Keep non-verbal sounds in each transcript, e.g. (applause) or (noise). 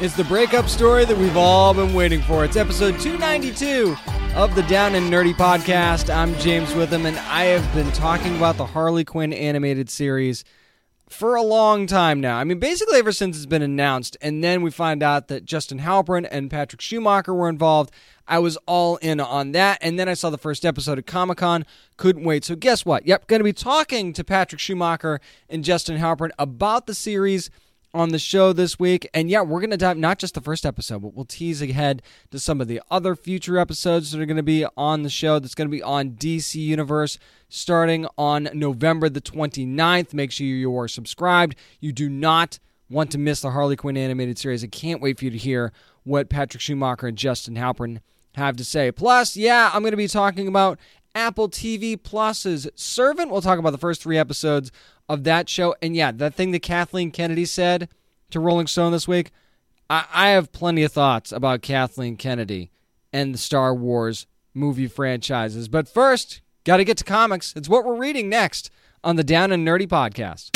It's the breakup story that we've all been waiting for. It's episode 292 of the Down and Nerdy podcast. I'm James Witham, and I have been talking about the Harley Quinn animated series for a long time now. I mean, basically ever since it's been announced, and then we find out that Justin Halpern and Patrick Schumacher were involved. I was all in on that, and then I saw the first episode of Comic Con. Couldn't wait. So guess what? Yep, going to be talking to Patrick Schumacher and Justin Halpern about the series on the show this week. And yeah, we're going to dive not just the first episode, but we'll tease ahead to some of the other future episodes that are going to be on the show. That's going to be on DC Universe starting on November the 29th. Make sure you are subscribed. You do not want to miss the Harley Quinn animated series. I can't wait for you to hear what Patrick Schumacher and Justin Halpern have to say. Plus, yeah, I'm going to be talking about Apple TV Plus's Servant. We'll talk about the first three episodes of that show. And yeah, that thing that Kathleen Kennedy said to Rolling Stone this week, I, I have plenty of thoughts about Kathleen Kennedy and the Star Wars movie franchises. But first, got to get to comics. It's what we're reading next on the Down and Nerdy podcast.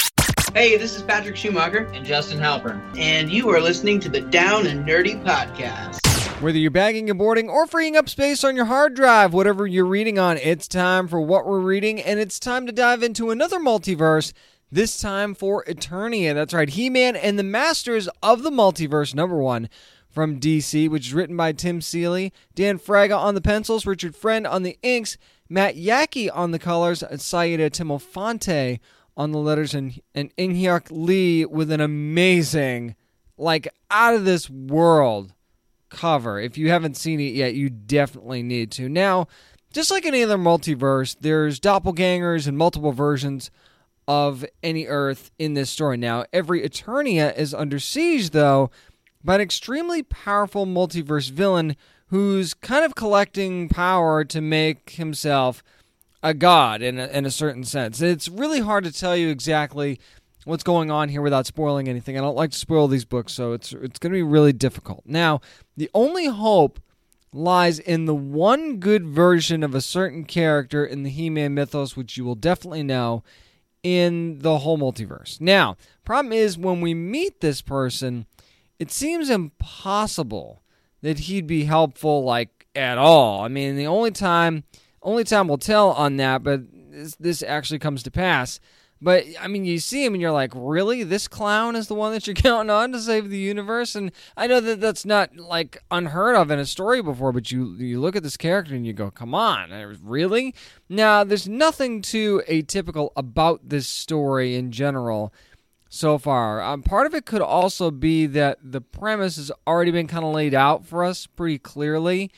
Hey, this is Patrick Schumacher, and Justin Halpern. and you are listening to the Down and Nerdy Podcast. Whether you're bagging and boarding or freeing up space on your hard drive, whatever you're reading on, it's time for what we're reading, and it's time to dive into another multiverse. This time for Eternia. That's right, He Man and the Masters of the Multiverse, number one from DC, which is written by Tim Seeley, Dan Fraga on the pencils, Richard Friend on the inks, Matt Yackey on the colors, and Saida Temofonte on the letters, and, and Inhyuk Lee with an amazing, like, out of this world cover. If you haven't seen it yet, you definitely need to. Now, just like any other multiverse, there's doppelgangers and multiple versions of any Earth in this story. Now, every Eternia is under siege, though, by an extremely powerful multiverse villain who's kind of collecting power to make himself a god in a, in a certain sense. It's really hard to tell you exactly what's going on here without spoiling anything. I don't like to spoil these books, so it's it's going to be really difficult. Now, the only hope lies in the one good version of a certain character in the He-Man mythos, which you will definitely know in the whole multiverse. Now, problem is when we meet this person, it seems impossible that he'd be helpful like at all. I mean, the only time only time will tell on that, but this, this actually comes to pass. But I mean, you see him and you're like, really? This clown is the one that you're (laughs) counting on to save the universe? And I know that that's not like unheard of in a story before, but you you look at this character and you go, come on, really? Now, there's nothing too atypical about this story in general so far. Um, part of it could also be that the premise has already been kind of laid out for us pretty clearly.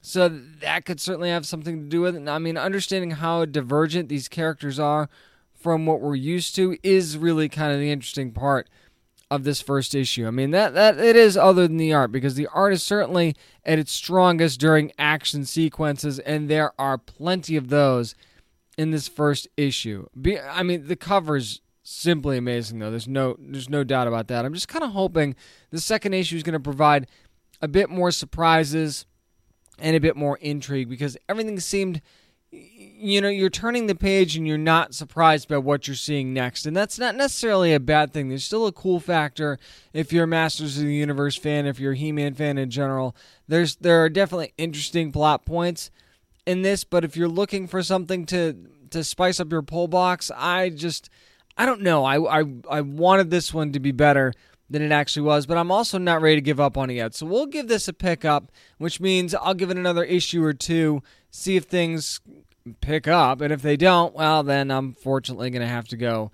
So that could certainly have something to do with it. I mean, understanding how divergent these characters are from what we're used to is really kind of the interesting part of this first issue. I mean that that it is other than the art because the art is certainly at its strongest during action sequences and there are plenty of those in this first issue. Be, I mean the cover's simply amazing though. There's no there's no doubt about that. I'm just kind of hoping the second issue is going to provide a bit more surprises and a bit more intrigue because everything seemed you know you're turning the page and you're not surprised by what you're seeing next. And that's not necessarily a bad thing. There's still a cool factor if you're a masters of the universe fan if you're a he-man fan in general. There's there are definitely interesting plot points in this but if you're looking for something to to spice up your pull box i just i don't know. I i, I wanted this one to be better than it actually was, but I'm also not ready to give up on it yet. So we'll give this a pick up, which means I'll give it another issue or two, see if things pick up. And if they don't, well, then I'm fortunately going to have to go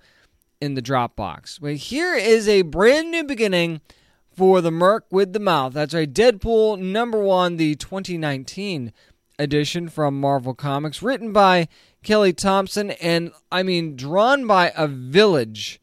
in the drop box. But here is a brand new beginning for the Merc with the Mouth. That's right, Deadpool number one, the 2019 edition from Marvel Comics, written by Kelly Thompson, and I mean, drawn by a village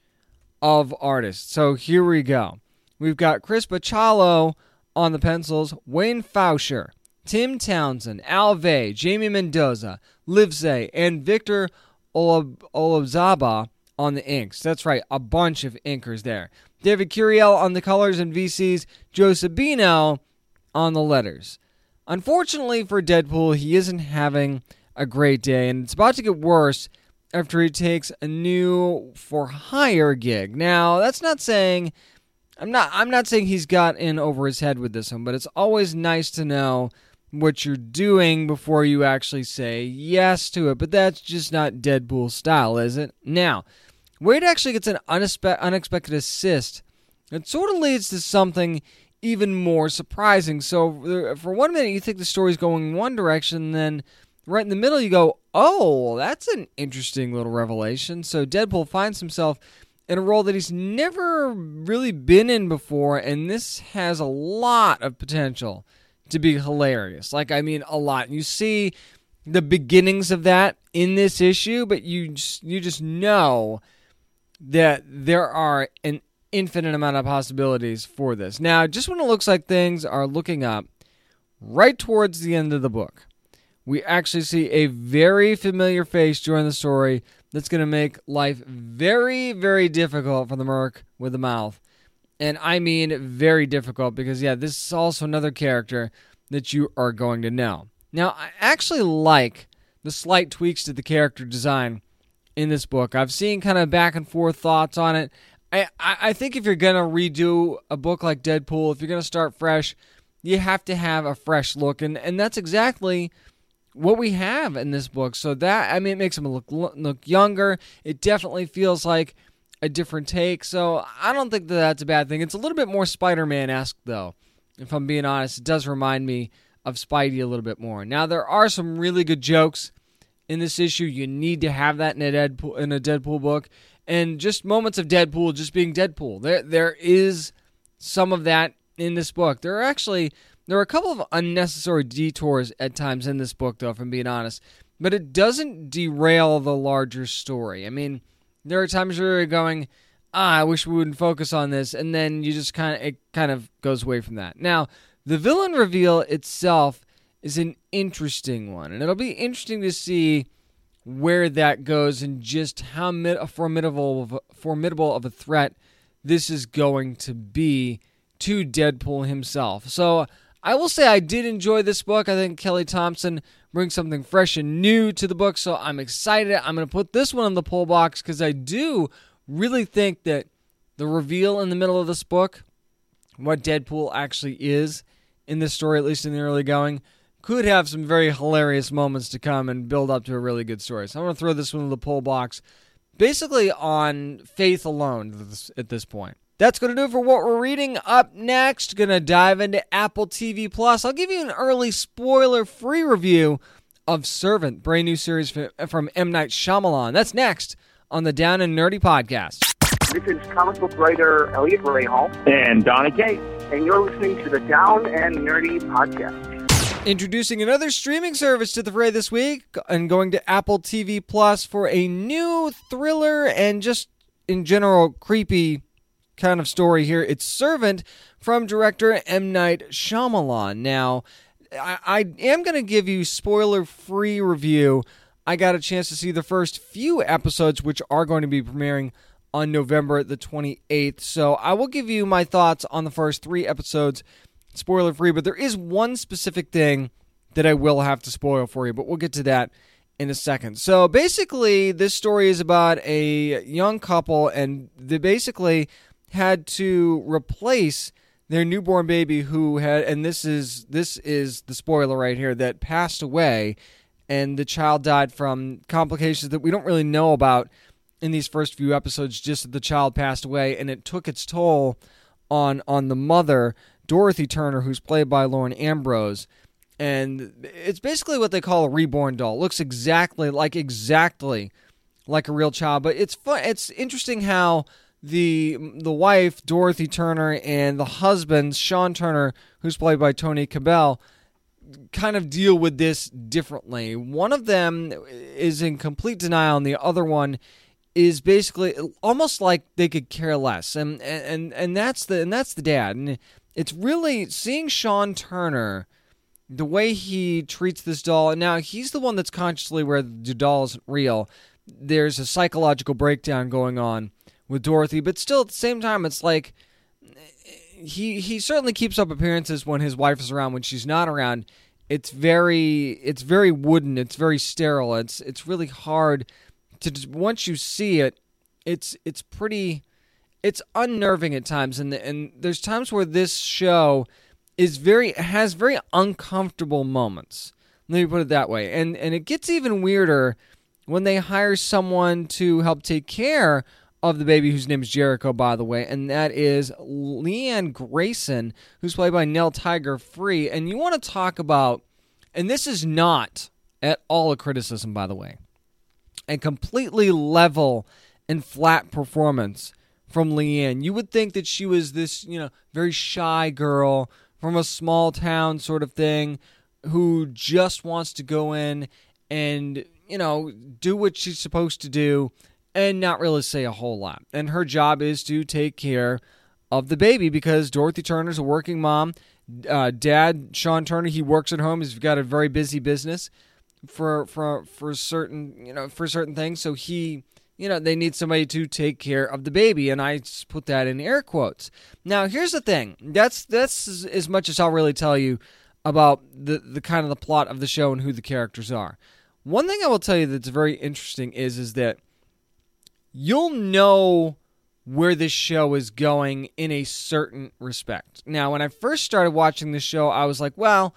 of artists. So here we go. We've got Chris Bachalo on the pencils, Wayne Faucher, Tim Townsend, Al Vey, Jamie Mendoza, Livesay, and Victor Olazaba on the inks. That's right, a bunch of inkers there. David Curiel on the colors and VCs, Joe Sabino on the letters. Unfortunately for Deadpool, he isn't having a great day, and it's about to get worse after he takes a new for hire gig. Now, that's not saying I'm not I'm not saying he's got in over his head with this one, but it's always nice to know what you're doing before you actually say yes to it. But that's just not Deadpool style, is it? Now, Wade actually gets an unexpected assist. It sort of leads to something even more surprising. So, for one minute, you think the story's going one direction, then right in the middle, you go, oh, that's an interesting little revelation. So, Deadpool finds himself in a role that he's never really been in before, and this has a lot of potential to be hilarious. Like, I mean, a lot. You see the beginnings of that in this issue, but you just, you just know that there are an infinite amount of possibilities for this. Now, just when it looks like things are looking up, right towards the end of the book, we actually see a very familiar face during the story that's going to make life very, very difficult for the Merc with the mouth. And I mean very difficult because, yeah, this is also another character that you are going to know. Now, I actually like the slight tweaks to the character design in this book. I've seen kind of back and forth thoughts on it. I, I think if you're going to redo a book like Deadpool, if you're going to start fresh, you have to have a fresh look. And, and that's exactly what we have in this book. So that, I mean, it makes him look, look younger. It definitely feels like a different take. So I don't think that that's a bad thing. It's a little bit more Spider Man esque, though. If I'm being honest, it does remind me of Spidey a little bit more. Now, there are some really good jokes in this issue. You need to have that in a Deadpool in a Deadpool book, and just moments of Deadpool just being Deadpool. There there is some of that in this book. There are actually there are a couple of unnecessary detours at times in this book, though, if I'm being honest. But it doesn't derail the larger story. I mean, there are times where you're going, ah, I wish we wouldn't focus on this, and then you just kind of it kind of goes away from that. Now, the villain reveal itself is an interesting one, and it'll be interesting to see where that goes and just how formidable formidable of a threat this is going to be to Deadpool himself. So I will say I did enjoy this book. I think Kelly Thompson brings something fresh and new to the book, so I'm excited. I'm going to put this one in the pull box because I do really think that the reveal in the middle of this book, what Deadpool actually is in this story, at least in the early going, could have some very hilarious moments to come and build up to a really good story. So I'm going to throw this one in the pull box, basically on faith alone at this point. That's going to do it for what we're reading. Up next, going to dive into Apple TV Plus. I'll give you an early spoiler-free review of Servant, brand new series from M Night Shyamalan. That's next on the Down and Nerdy podcast. This is comic book writer Elliot Rahal and Donny Cates, and you're listening to the Down and Nerdy podcast. Introducing another streaming service to the fray this week and going to Apple TV Plus for a new thriller and just in general creepy kind of story here. It's Servant from director M. Night Shyamalan. Now, I, I am going to give you spoiler free review. I got a chance to see the first few episodes, which are going to be premiering on November the 28th. So I will give you my thoughts on the first three episodes spoiler free, but there is one specific thing that I will have to spoil for you, but we'll get to that in a second. So basically, this story is about a young couple, and they basically had to replace their newborn baby who had and this is this is the spoiler right here that passed away and the child died from complications that we don't really know about in these first few episodes just that the child passed away and it took its toll on on the mother Dorothy Turner, who's played by Lauren Ambrose. And it's basically what they call a reborn doll. It looks exactly like exactly like a real child, but it's fun. It's interesting how the the wife Dorothy Turner and the husband Sean Turner, who's played by Toby Kebbell, kind of deal with this differently. One of them is in complete denial, and the other one is basically almost like they could care less, and and and that's the and that's the dad. And it's really seeing Sean Turner, the way he treats this doll. And now he's the one that's consciously where the doll isn't real. There's a psychological breakdown going on with Dorothy, but still at the same time, it's like he he certainly keeps up appearances when his wife is around. When she's not around, it's very it's very wooden. It's very sterile. It's it's really hard to once you see it, it's it's pretty it's unnerving at times, and and there's times where this show is very has very uncomfortable moments. Let me put it that way, and and it gets even weirder when they hire someone to help take care of the baby whose name is Jericho, by the way, and that is Leanne Grayson, who's played by Nell Tiger Free. And you want to talk about, and this is not at all a criticism, by the way, a completely level and flat performance from Leanne. You would think that she was this, you know, very shy girl from a small town sort of thing who just wants to go in and, you know, do what she's supposed to do and not really say a whole lot. And her job is to take care of the baby because Dorothy Turner's a working mom. Uh, Dad Sean Turner, he works at home. He's got a very busy business for for for certain you know for certain things. So he you know they need somebody to take care of the baby, and I put that in air quotes. Now here's the thing. That's that's as much as I'll really tell you about the the kind of the plot of the show and who the characters are. One thing I will tell you that's very interesting is is that you'll know where this show is going in a certain respect. Now, when I first started watching the show, I was like, well,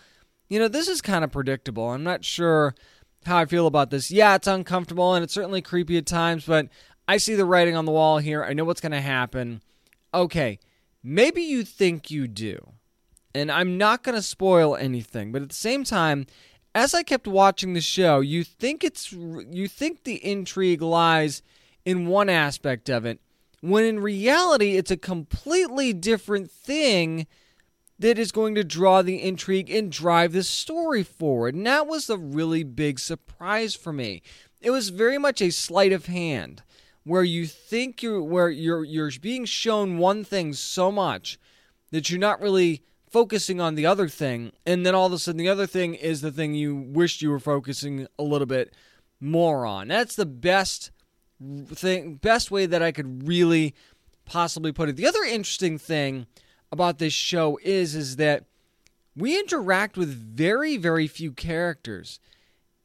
you know, this is kind of predictable. I'm not sure how I feel about this. Yeah, it's uncomfortable and it's certainly creepy at times, but I see the writing on the wall here. I know what's going to happen. Okay, maybe you think you do. And I'm not going to spoil anything, but at the same time, as I kept watching the show, you think it's you think the intrigue lies in one aspect of it, when in reality, it's a completely different thing that is going to draw the intrigue and drive the story forward. And that was a really big surprise for me. It was very much a sleight of hand where you think you're where you're you're being shown one thing so much that you're not really focusing on the other thing and then all of a sudden the other thing is the thing you wished you were focusing a little bit more on. That's the best thing, best way that I could really possibly put it. The other interesting thing about this show is is that we interact with very very few characters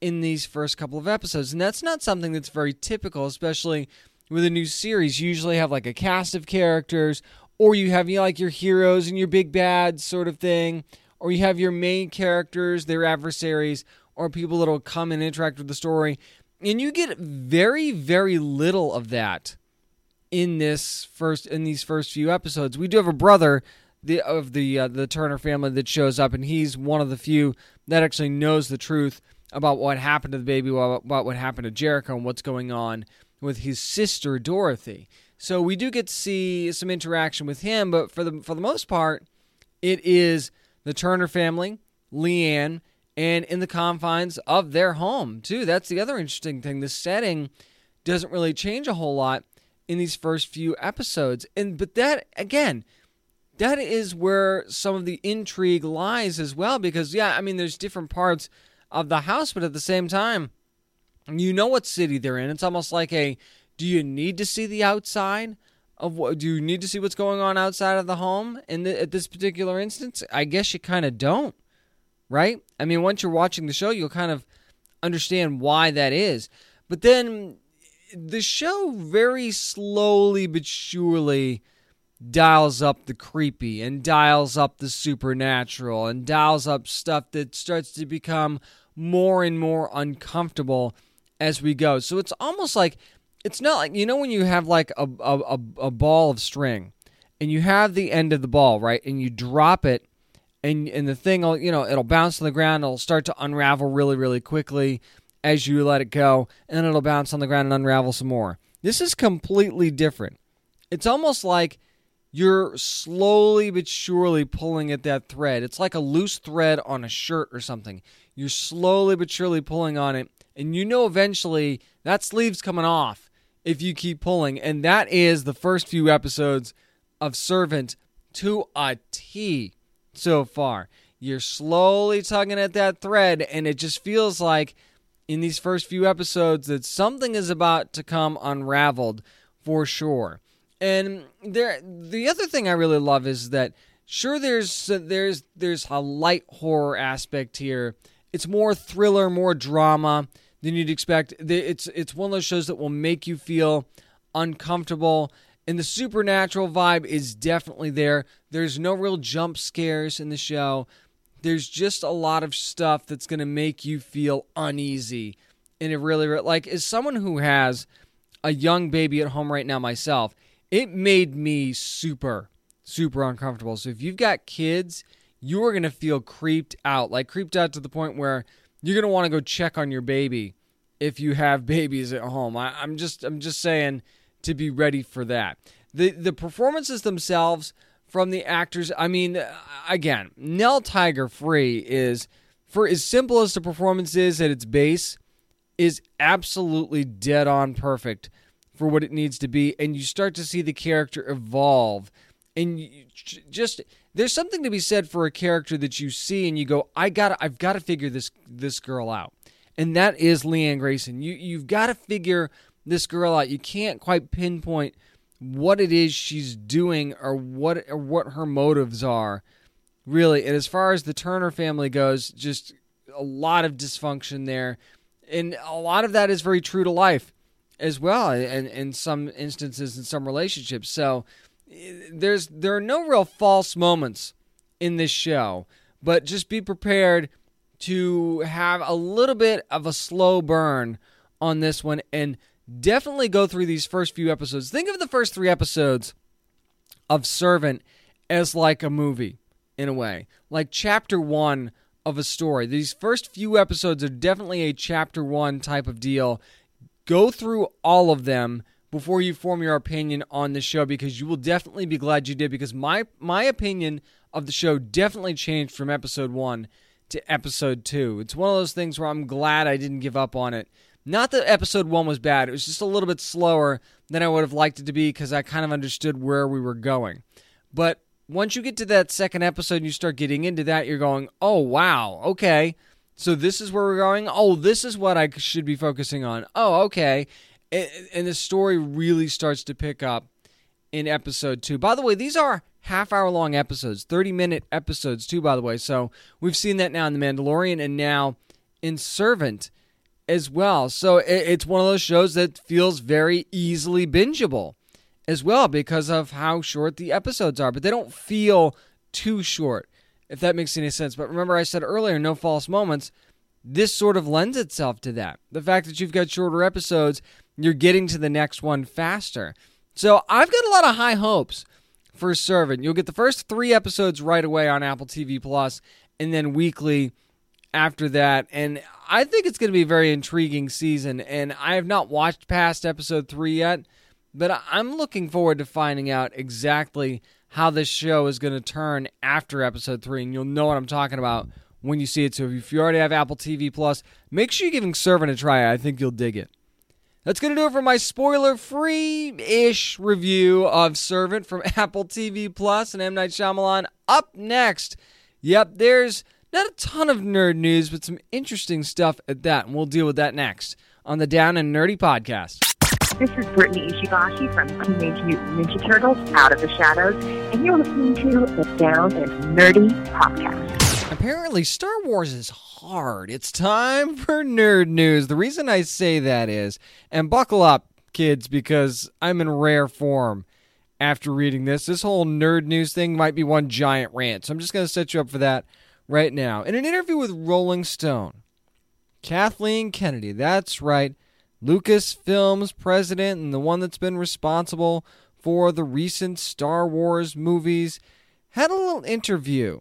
in these first couple of episodes, and that's not something that's very typical, especially with a new series. You usually have like a cast of characters, or you have you know, like your heroes and your big bads sort of thing, or you have your main characters, their adversaries, or people that'll come and interact with the story and you get very very little of that in this first in these first few episodes. We do have a brother the of the uh, the Turner family that shows up, and he's one of the few that actually knows the truth about what happened to the baby, about what happened to Jericho, and what's going on with his sister Dorothy. So we do get to see some interaction with him, but for the for the most part, it is the Turner family, Leanne, and in the confines of their home, too. That's the other interesting thing. The setting doesn't really change a whole lot in these first few episodes. And but that again, that is where some of the intrigue lies as well because yeah, I mean there's different parts of the house, but at the same time, you know what city they're in. It's almost like a do you need to see the outside of what do you need to see what's going on outside of the home in at this particular instance? I guess you kind of don't right? I mean, once you're watching the show, you'll kind of understand why that is. But then the show very slowly but surely dials up the creepy and dials up the supernatural and dials up stuff that starts to become more and more uncomfortable as we go. So it's almost like it's not like you know when you have like a a, a ball of string and you have the end of the ball, right? And you drop it and and the thing will you know it'll bounce on the ground it'll start to unravel really really quickly as you let it go and then it'll bounce on the ground and unravel some more. This is completely different. It's almost like you're slowly but surely pulling at that thread. It's like a loose thread on a shirt or something. You're slowly but surely pulling on it and you know eventually that sleeve's coming off if you keep pulling. And that is the first few episodes of servant to a T so far. You're slowly tugging at that thread, and it just feels like in these first few episodes that something is about to come unraveled for sure. And there, the other thing I really love is that sure there's there's there's a light horror aspect here. It's more thriller, more drama than you'd expect. It's it's one of those shows that will make you feel uncomfortable. And the supernatural vibe is definitely there. There's no real jump scares in the show. There's just a lot of stuff that's going to make you feel uneasy. And it really, like, as someone who has a young baby at home right now myself, it made me super, super uncomfortable. So if you've got kids, you are going to feel creeped out, like creeped out to the point where you're going to want to go check on your baby if you have babies at home. I, I'm just, I'm just saying to be ready for that. The the performances themselves from the actors, I mean, uh, again, Nell Tiger Free is for as simple as the performance is at its base, is absolutely dead on perfect for what it needs to be, and you start to see the character evolve, and just there's something to be said for a character that you see and you go, I got, I've got to figure this this girl out, and that is Leanne Grayson. You you've got to figure this girl out. You can't quite pinpoint what it is she's doing or what or what her motives are really. And as far as the turner family goes just a lot of dysfunction there. And a lot of that is very true to life as well and in some instances in some relationships. So there's there are no real false moments in this show but just be prepared to have a little bit of a slow burn on this one and definitely go through these first few episodes. Think of the first three episodes of Servant as like a movie, in a way, like chapter one of a story. These first few episodes are definitely a chapter one type of deal. Go through all of them before you form your opinion on the show because you will definitely be glad you did because my my opinion of the show definitely changed from episode 1 to episode 2. It's one of those things where I'm glad I didn't give up on it not that episode one was bad, it was just a little bit slower than I would have liked it to be because I kind of understood where we were going. But once you get to that second episode and you start getting into that, you're going, oh, wow, okay. So this is where we're going. Oh, this is what I should be focusing on. Oh, okay. And, the story really starts to pick up in episode two. By the way, these are half hour long episodes, 30 minute episodes, too, by the way. So we've seen that now in The Mandalorian and now in Servant as well. So it's one of those shows that feels very easily bingeable as well because of how short the episodes are, but they don't feel too short, if that makes any sense. But remember, I said earlier, no false moments. This sort of lends itself to that. The fact that you've got shorter episodes, you're getting to the next one faster. So I've got a lot of high hopes for Servant. You'll get the first three episodes right away on Apple TV Plus, and then weekly after that. And I think it's going to be a very intriguing season. And I have not watched past episode three yet, but I'm looking forward to finding out exactly how this show is going to turn after episode three. And you'll know what I'm talking about when you see it. So if you already have Apple TV Plus, make sure you're giving Servant a try. I think you'll dig it. That's going to do it for my spoiler free ish review of Servant from (laughs) Apple TV Plus and M. Night Shyamalan. Up next, yep, there's not a ton of nerd news, but some interesting stuff at that, and we'll deal with that next on the Down and Nerdy podcast. This is Brittany Ishibashi from Teenage Mutant Ninja Turtles Out of the Shadows, and you're listening to the Down and Nerdy podcast. Apparently, Star Wars is hard. It's time for nerd news. The reason I say that is, and buckle up, kids, because I'm in rare form after reading this. This whole nerd news thing might be one giant rant, so I'm just going to set you up for that right now. In an interview with Rolling Stone, Kathleen Kennedy, that's right, Lucasfilm's president and the one that's been responsible for the recent Star Wars movies, had a little interview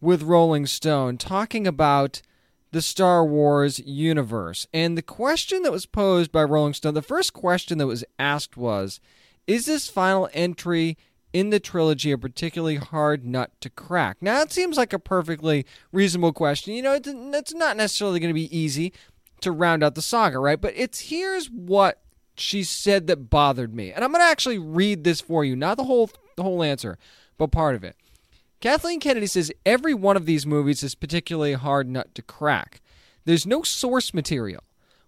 with Rolling Stone talking about the Star Wars universe. And the question that was posed by Rolling Stone, the first question that was asked was Is this final entry in the trilogy a particularly hard nut to crack? Now, it seems like a perfectly reasonable question. You know, it's, it's not necessarily going to be easy to round out the saga, right? But it's here's what she said that bothered me. And I'm going to actually read this for you, not the whole the whole answer, but part of it. Kathleen Kennedy says every one of these movies is particularly hard nut to crack. There's no source material.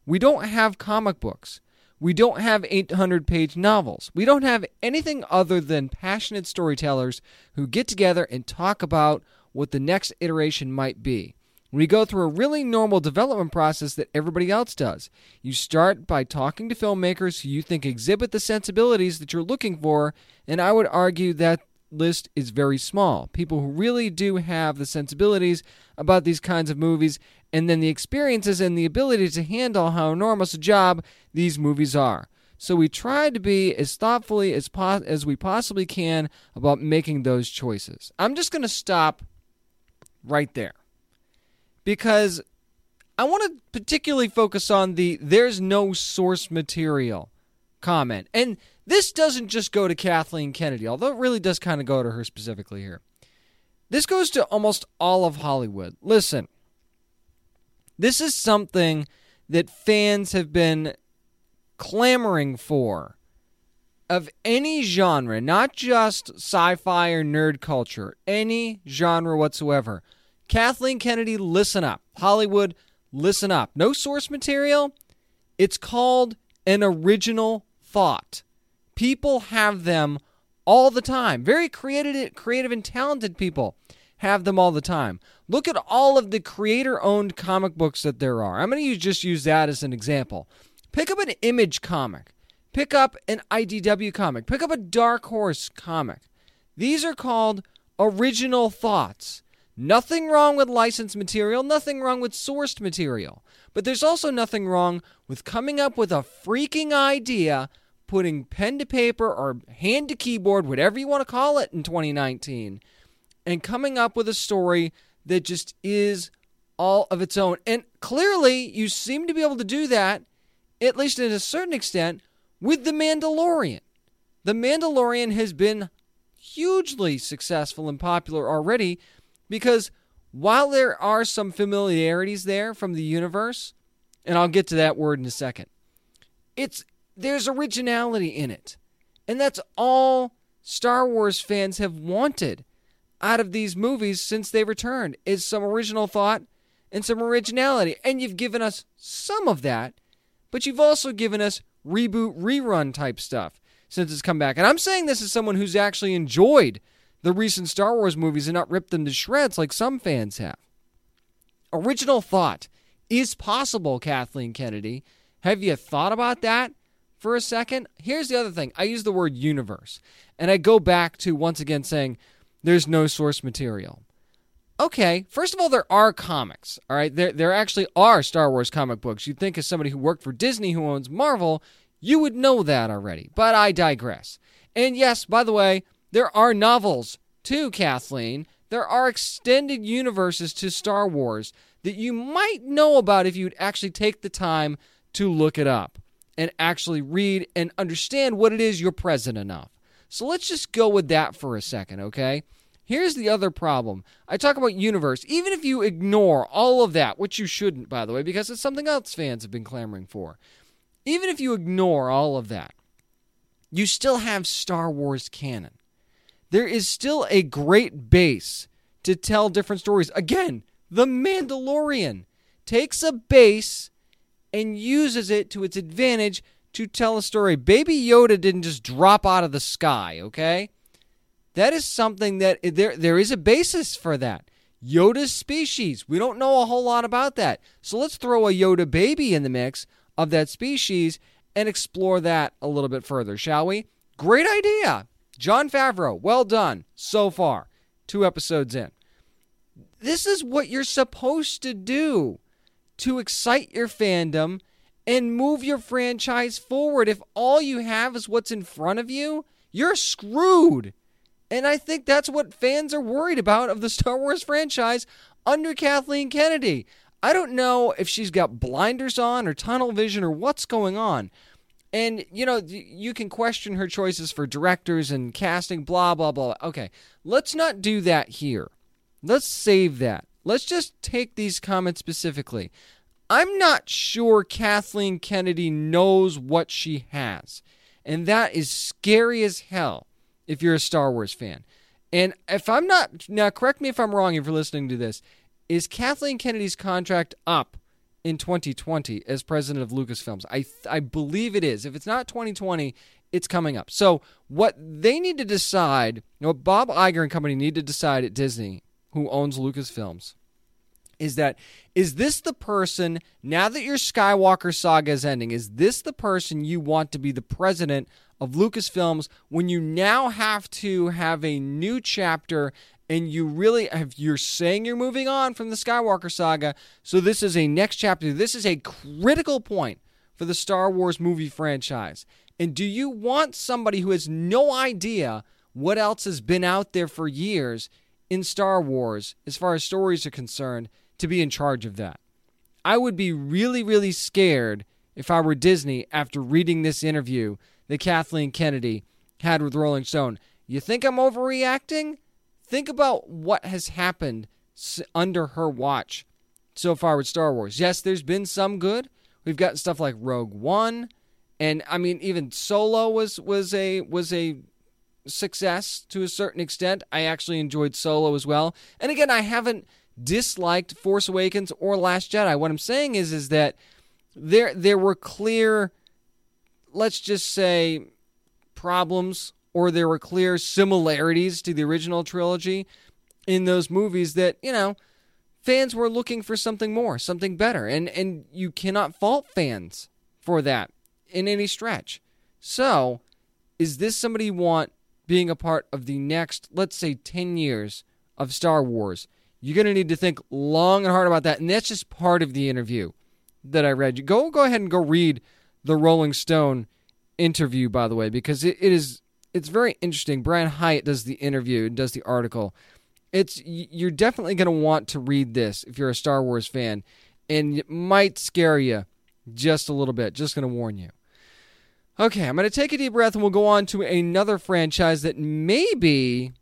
We don't have comic books. We don't have 800 page novels. We don't have anything other than passionate storytellers who get together and talk about what the next iteration might be. We go through a really normal development process that everybody else does. You start by talking to filmmakers who you think exhibit the sensibilities that you're looking for, and I would argue that list is very small. People who really do have the sensibilities about these kinds of movies, and then the experiences and the ability to handle how enormous a job these movies are. So we try to be as thoughtfully as po- as we possibly can about making those choices. I'm just going to stop right there because I want to particularly focus on the there's no source material comment. And this doesn't just go to Kathleen Kennedy, although it really does kind of go to her specifically here. This goes to almost all of Hollywood. Listen, this is something that fans have been clamoring for of any genre, not just sci fi or nerd culture, any genre whatsoever. Kathleen Kennedy, listen up. Hollywood, listen up. No source material. It's called an original thought. People have them all the time. Very creative, creative and talented people have them all the time. Look at all of the creator-owned comic books that there are. I'm going to just use that as an example. Pick up an Image comic. Pick up an IDW comic. Pick up a Dark Horse comic. These are called original thoughts. Nothing wrong with licensed material, nothing wrong with sourced material. But there's also nothing wrong with coming up with a freaking idea, putting pen to paper or hand to keyboard, whatever you want to call it in 2019, and coming up with a story that just is all of its own. And clearly, you seem to be able to do that, at least to a certain extent, with The Mandalorian. The Mandalorian has been hugely successful and popular already because while there are some familiarities there from the universe, and I'll get to that word in a second, it's there's originality in it. And that's all Star Wars fans have wanted out of these movies since they returned is some original thought and some originality. And you've given us some of that, but you've also given us reboot rerun type stuff since it's come back. And I'm saying this as someone who's actually enjoyed the recent Star Wars movies and not ripped them to shreds like some fans have. Original thought is possible, Kathleen Kennedy. Have you thought about that for a second? Here's the other thing I use the word universe, and I go back to once again saying there's no source material. Okay, first of all, there are comics. All right, there there actually are Star Wars comic books. You'd think as somebody who worked for Disney who owns Marvel, you would know that already. But I digress. And yes, by the way, there are novels too, Kathleen. There are extended universes to Star Wars that you might know about if you'd actually take the time to look it up and actually read and understand what it is you're present of. So let's just go with that for a second, okay? Here's the other problem. I talk about universe. Even if you ignore all of that, which you shouldn't, by the way, because it's something else fans have been clamoring for. Even if you ignore all of that, you still have Star Wars canon there is still a great base to tell different stories. Again, The Mandalorian takes a base and uses it to its advantage to tell a story. Baby Yoda didn't just drop out of the sky, okay? That is something that eh, there there is a basis for that. Yoda's species. We don't know a whole lot about that. So let's throw a Yoda baby in the mix of that species and explore that a little bit further, shall we? Great idea. Jon Favreau, well done so far. Two episodes in. This is what you're supposed to do to excite your fandom and move your franchise forward. If all you have is what's in front of you, you're screwed. And I think that's what fans are worried about of the (laughs) Star Wars franchise under Kathleen Kennedy. I don't know if she's got blinders on or tunnel vision or what's going on, and, you know, you can question her choices for directors and casting, blah, blah, blah. Okay, let's not do that here. Let's save that. Let's just take these comments specifically. I'm not sure Kathleen Kennedy knows what she has. And that is scary as hell if you're a Star Wars fan. And if I'm not now, correct me if I'm wrong. If you're listening to this, is Kathleen Kennedy's contract up in 2020 as president of Lucasfilms? I I believe it is. If it's not 2020, it's coming up. So what they need to decide, you know, Bob Iger and company need to decide at Disney, who owns Lucasfilms, is that is this the person now that your Skywalker saga is ending? Is this the person you want to be the president of Lucasfilms when you now have to have a new chapter and you really have you're saying you're moving on from the Skywalker saga, so this is a next chapter. This is a critical point for the Star Wars movie franchise. And do you want somebody who has no idea what else has been out there for years in Star Wars as far as stories are concerned to be in charge of that? I would be really really scared if I were Disney after reading this interview that Kathleen Kennedy had with Rolling Stone. You think I'm overreacting? Think about what has happened under her watch so far with Star Wars. Yes, there's been some good. We've gotten stuff like Rogue One, and I mean even Solo was was a was a success to a certain extent. I actually enjoyed Solo as well. And again, I haven't disliked Force Awakens or Last Jedi. What I'm saying is is that there there were clear let's just say, problems or there were clear similarities to the original trilogy in those movies that, you know, fans were looking for something more, something better. And and you cannot fault fans for that in any stretch. So, is this somebody you want being a part of the next, let's say 10 years of Star Wars? You're going to need to think long and hard about that. And that's just part of the interview that I read. You go go ahead and go read the Rolling Stone interview, by the way, because it, it is it's very interesting. Brian Hiatt does the interview and does the article. It's you're definitely going to want to read this if you're a Star Wars fan, and it might scare you just a little bit. Just going to warn you. Okay, I'm going to take a deep breath and we'll go on to another franchise that may be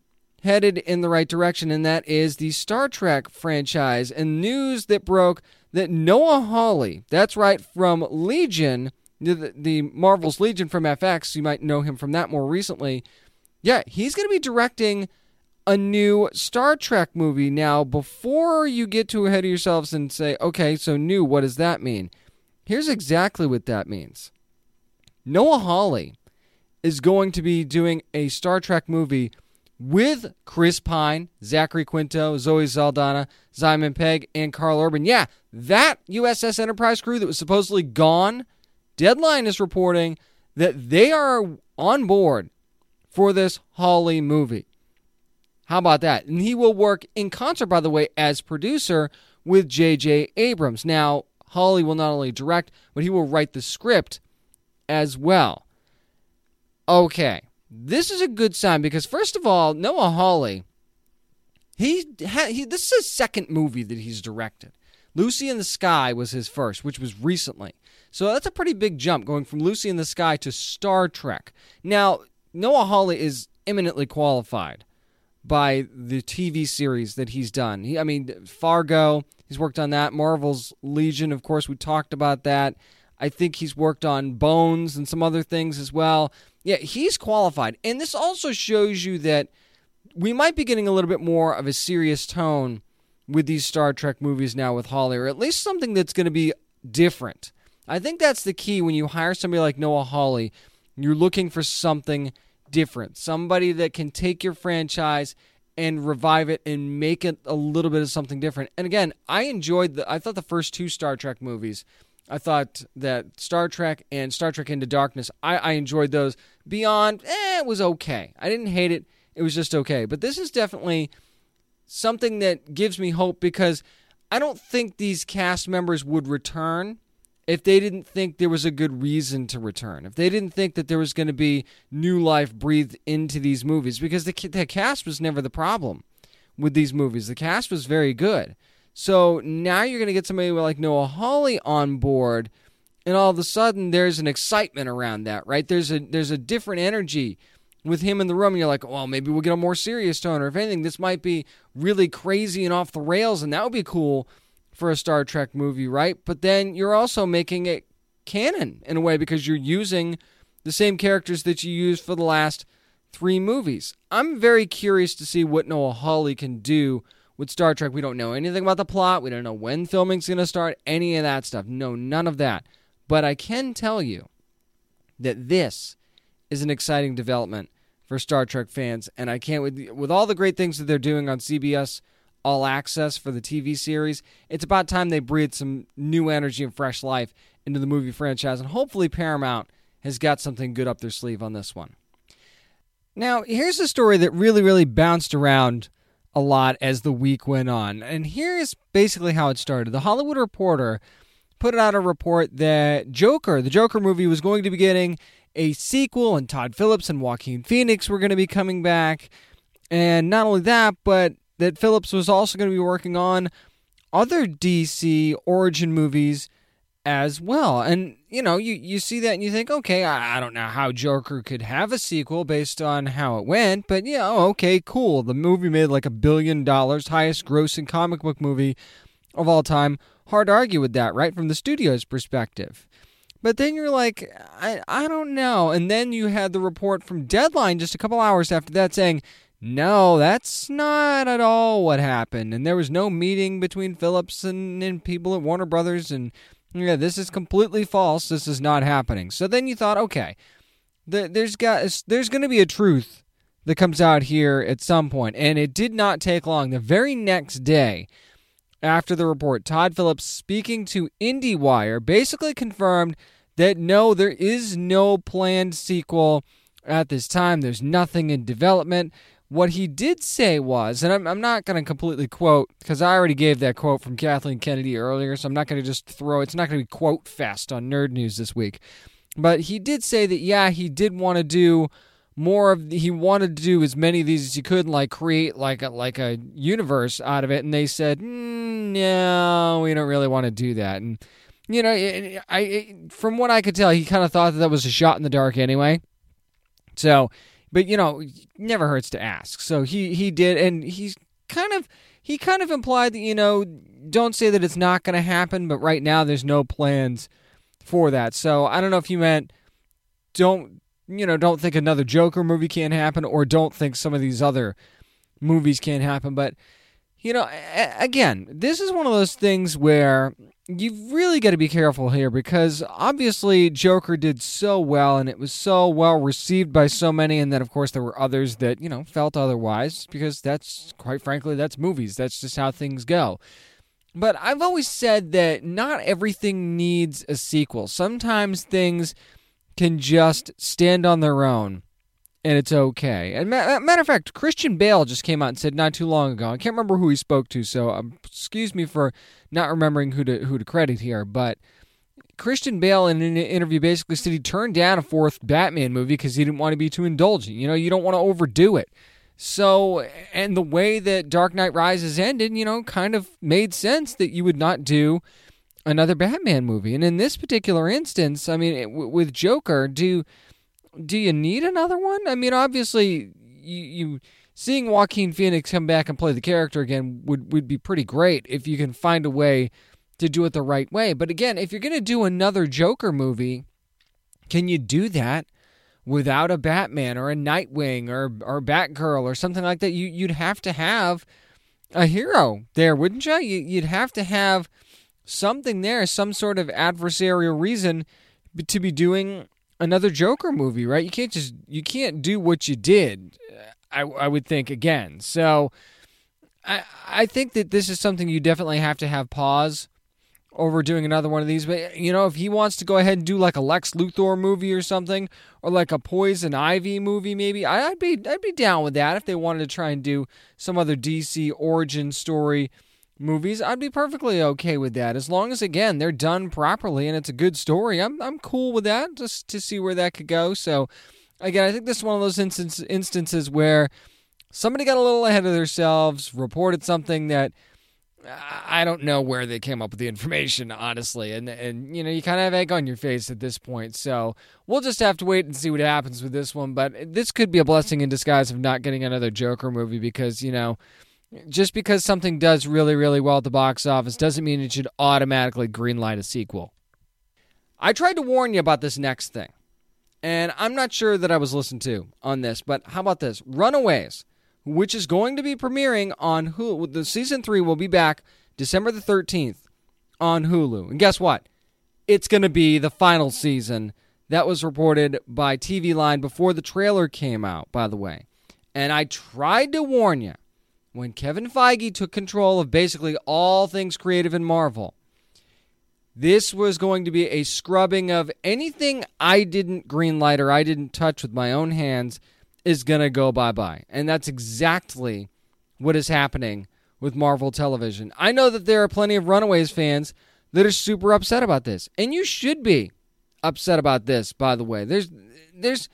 headed in the right direction, and that is the Star Trek franchise. And news that broke that Noah Hawley, that's right, from Legion, the, the Marvel's Legion from FX. You might know him from that more recently. Yeah, he's going to be directing a new Star Trek movie. Now, before you get too ahead of yourselves and say, okay, so new, what does that mean? Here's exactly what that means Noah Hawley is going to be doing a Star Trek movie with Chris Pine, Zachary Quinto, Zoe Saldana, Simon Pegg, and Karl Urban. Yeah, that USS Enterprise crew that was supposedly gone Deadline is reporting that they are on board for this Hawley movie. How about that? And he will work in concert, by the way, as producer with J.J. Abrams. Now, Hawley will not only direct, but he will write the script as well. Okay, this is a good sign because, first of all, Noah Hawley, he, ha- he this is his second movie that he's directed. Lucy in the Sky was his first, which was recently. So that's a pretty big jump going from Lucy in the Sky to Star Trek. Now, Noah Hawley is eminently qualified by the TV series that he's done. He, I mean, Fargo, he's worked on that. Marvel's Legion, of course, we talked about that. I think he's worked on Bones and some other things as well. Yeah, he's qualified. And this also shows you that we might be getting a little bit more of a serious tone with these Star Trek movies now with Hawley, or at least something that's going to be different. I think that's the key when you hire somebody like Noah Hawley. You're looking for something different, somebody that can take your franchise and revive it and make it a little bit of something different. And again, I enjoyed the I thought the first two Star Trek movies. I thought that Star Trek and Star Trek Into Darkness, I, I enjoyed those. Beyond, eh, it was okay. I didn't hate it. It was just okay. But this is definitely something that gives me hope because I don't think these cast members would return if they didn't think there was a good reason to return, if they didn't think that there was going to be new life breathed into these movies, because the, the cast was never the problem with these movies. The cast was very good. So now you're going to get somebody like Noah Hawley on board, and all of a sudden there's an excitement around that, right? There's a there's a different energy with him in the room, and you're like, well, maybe we'll get a more serious tone, or if anything, this might be really crazy and off the rails, and that would be cool for a Star Trek movie, right? But then you're also making it canon in a way because you're using the same characters that you used for the last three movies. I'm very curious to see what Noah Hawley can do with Star Trek. We don't know anything about the plot. We don't know when filming's going to start, any of that stuff. No, none of that. But I can tell you that this is an exciting development for Star Trek fans, and I can't with with all the great things that they're doing on CBS All Access for the TV series. It's about time they breathe some new energy and fresh life into the movie franchise, and hopefully Paramount has got something good up their sleeve on this one. Now, here's a story that really, really bounced around a lot as the week went on, and here's basically how it started. The Hollywood Reporter put out a report that Joker, the Joker movie, was going to be getting a sequel, and Todd Phillips and Joaquin Phoenix were going to be coming back. And not only that, but that Phillips was also going to be working on other DC origin movies as well. And, you know, you, you see that and you think, okay, I, I don't know how Joker could have a sequel based on how it went, but yeah, oh, okay, cool. The movie made like a billion dollars, highest grossing comic book movie of all time. Hard to argue with that, right? From the studio's perspective. But then you're like, I, I don't know. And then you had the report from Deadline just a couple hours after that saying, no, that's not at all what happened. And there was no meeting between Phillips and, and people at Warner Brothers. And yeah, this is completely false. This is not happening. So then you thought, okay, the, there's got there's going to be a truth that comes out here at some point. And it did not take long. The very next day, after the report, Todd Phillips, speaking to IndieWire, basically confirmed that no, there is no planned sequel at this time. There's nothing in development. What he did say was, and I'm, I'm not going to completely quote because I already gave that quote from Kathleen Kennedy earlier, so I'm not going to just throw it's not going to be quote fest on Nerd News this week. But he did say that, yeah, he did want to do more of he wanted to do as many of these as he could and like create like a like a universe out of it and they said mm, no we don't really want to do that and you know I, I from what I could tell he kind of thought that that was a shot in the dark anyway so but you know never hurts to ask so he he did and he's kind of he kind of implied that you know don't say that it's not going to happen but right now there's no plans for that so I don't know if you meant don't you know, don't think another Joker movie can't happen or don't think some of these other movies can't happen. But, you know, again, this is one of those things where you've really got to be careful here because obviously Joker did so well and it was so well received by so many. And then, of course, there were others that, you know, felt otherwise because that's, quite frankly, that's movies. That's just how things go. But I've always said that not everything needs a sequel. Sometimes things can just stand on their own and it's okay. And ma- matter of fact, Christian Bale just came out and said not too long ago. I can't remember who he spoke to, so um, excuse me for not remembering who to who to credit here. But Christian Bale in an interview basically said he turned down a fourth Batman movie because he didn't want to be too indulgent. You know, you don't want to overdo it. So, and the way that Dark Knight Rises ended, you know, kind of made sense that you would not do another Batman movie. And in this particular instance, I mean, it, w- with Joker, do do you need another one? I mean, obviously, you, you seeing Joaquin Phoenix come back and play the character again would would be pretty great if you can find a way to do it the right way. But again, if you're going to do another Joker movie, can you do that without a Batman or a Nightwing or or Batgirl or something like that? You you'd have to have a hero there, wouldn't you? you you'd have to have something there, some sort of adversarial reason to be doing another Joker movie, right? You can't just you can't do what you did. I I would think again. So I I think that this is something you definitely have to have pause over doing another one of these. But you know, if he wants to go ahead and do like a Lex Luthor movie or something, or like a Poison Ivy movie, maybe I'd be I'd be down with that if they wanted to try and do some other DC origin story movies, I'd be perfectly okay with that. As long as again they're done properly and it's a good story, I'm I'm cool with that. Just to see where that could go. So again, I think this is one of those instance, instances where somebody got a little ahead of themselves, reported something that uh, I don't know where they came up with the information, honestly, and and you know you kind of have egg on your face at this point. So we'll just have to wait and see what happens with this one. But this could be a blessing in disguise of not getting another Joker movie because you know just because something does really, really well at the box office doesn't mean it should automatically greenlight a sequel. I tried to warn you about this next thing. And I'm not sure that I was listened to on this, but how about this? Runaways, which is going to be premiering on Hulu. The season three will be back December the 13th on Hulu. And guess what? It's going to be the final season. That was reported by TV Line before the trailer came out, by the way. And I tried to warn you when Kevin Feige took control of basically all things creative in Marvel. This was going to be a scrubbing of anything I didn't greenlight or I didn't touch with my own hands is going to go bye bye. And that's exactly what is happening with Marvel television. I know that there are plenty of Runaways fans that are super upset about this. And you should be upset about this, by the way. There's there's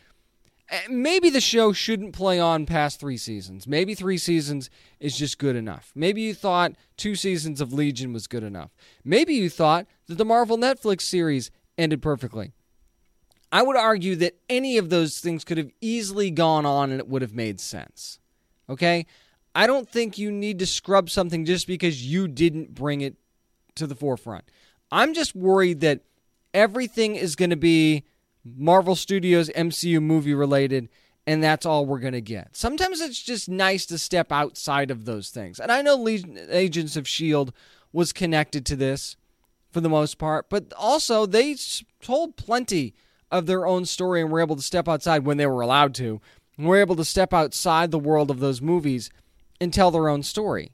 Eh, maybe the show shouldn't play on past 3 seasons. Maybe 3 seasons is just good enough. Maybe you thought 2 seasons of Legion was good enough. Maybe you thought that the Marvel Netflix series ended perfectly. I would argue that any of those things could have easily gone on and it would have made sense. Okay? I don't think you need to scrub something just because you didn't bring it to the forefront. I'm just worried that everything is going to be Marvel Studios MCU movie related and that's all we're going to get. Sometimes it's just nice to step outside of those things. And I know Legion, Agents of Shield was connected to this for the most part, but also they told plenty of their own story and were able to step outside when they were allowed to. And were able to step outside the world of those movies and tell their own story.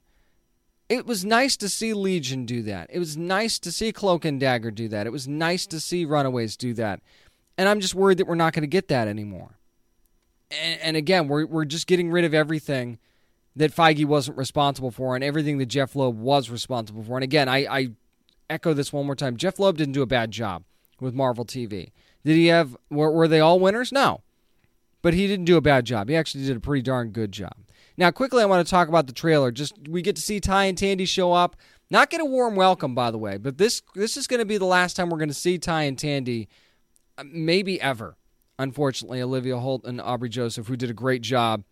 It was nice to see Legion do that. It was nice to see Cloak and Dagger do that. It was nice to see Runaways do that. And I'm just worried that we're not going to get that anymore. And, and, again, we're, we're just getting rid of everything that Feige wasn't responsible for and everything that Jeff Loeb was responsible for. And again, I, I echo this one more time. Jeff Loeb didn't do a bad job with Marvel TV. Did he have, were, were they all winners? No. But he didn't do a bad job. He actually did a pretty darn good job. Now, quickly, I want to talk about the trailer. Just we get to see Ty and Tandy show up. Not get a warm welcome, by the way, but this this is going to be the last time we're going to see Ty and Tandy, maybe ever. Unfortunately, Olivia Holt and Aubrey Joseph, who did a great job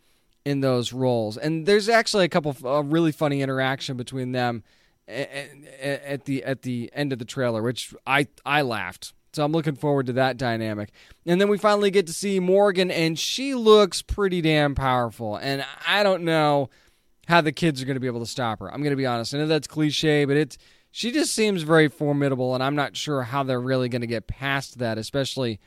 in those roles, and there's actually a couple of uh, really funny interaction between them at the at the end of the trailer, which I I laughed so I'm looking forward to that dynamic. And then we finally get to see Morgan, and she looks pretty damn powerful. And I don't know how the kids are going to be able to stop her. I'm going to be honest. I know that's cliche, but it's she just seems very formidable, and I'm not sure how they're really going to get past that, especially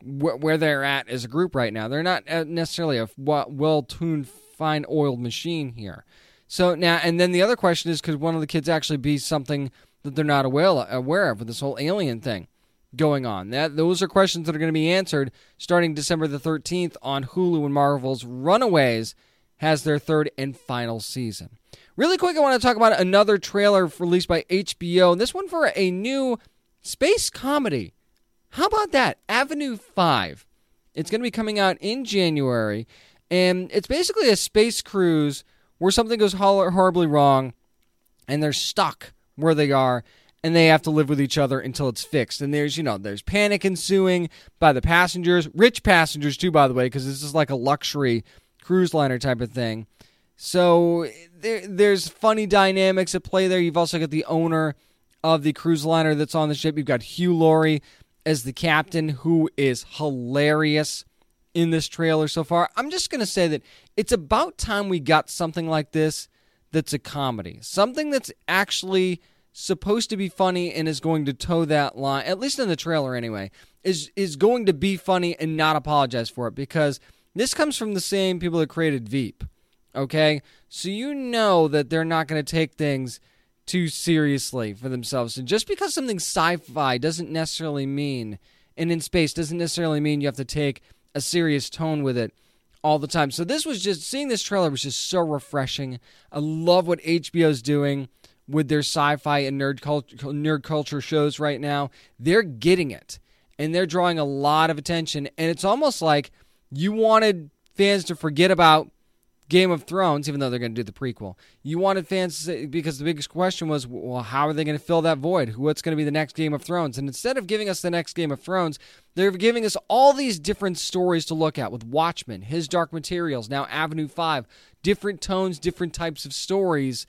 wh- where they're at as a group right now. They're not uh, necessarily a well-tuned, fine-oiled machine here. So now, and then the other question is, could one of the kids actually be something that they're not aware of with this whole alien thing? going on? That those are questions that are going to be answered starting December the 13th on Hulu when Marvel's Runaways has their third and final season. Really quick, I want to talk about another trailer released by HBO, and this one for a new space comedy. How about that? Avenue 5. It's going to be coming out in January, and it's basically a space cruise where something goes horribly wrong and they're stuck where they are and they have to live with each other until it's fixed. And there's, you know, there's panic ensuing by the passengers, rich passengers too, by the way, because this is like a luxury cruise liner type of thing. So there, there's funny dynamics at play there. You've also got the owner of the cruise liner that's on the ship. You've got Hugh Laurie as the captain, who is hilarious in this trailer so far. I'm just going to say that it's about time we got something like this that's a comedy, something that's actually supposed to be funny and is going to toe that line, at least in the trailer anyway, is is going to be funny and not apologize for it because this comes from the same people that created Veep. Okay? So you know that they're not going to take things too seriously for themselves. And just because something's sci-fi doesn't necessarily mean and in space doesn't necessarily mean you have to take a serious tone with it all the time. So this was just seeing this trailer was just so refreshing. I love what HBO's doing with their sci-fi and nerd culture, nerd culture shows right now. They're getting it, and they're drawing a lot of attention. And it's almost like you wanted fans to forget about Game of Thrones, even though they're going to do the prequel. You wanted fans to say, because the biggest question was, well, how are they going to fill that void? What's going to be the next Game of Thrones? And instead of giving us the next Game of Thrones, they're giving us all these different stories to look at with Watchmen, His Dark Materials, now Avenue 5, different tones, different types of stories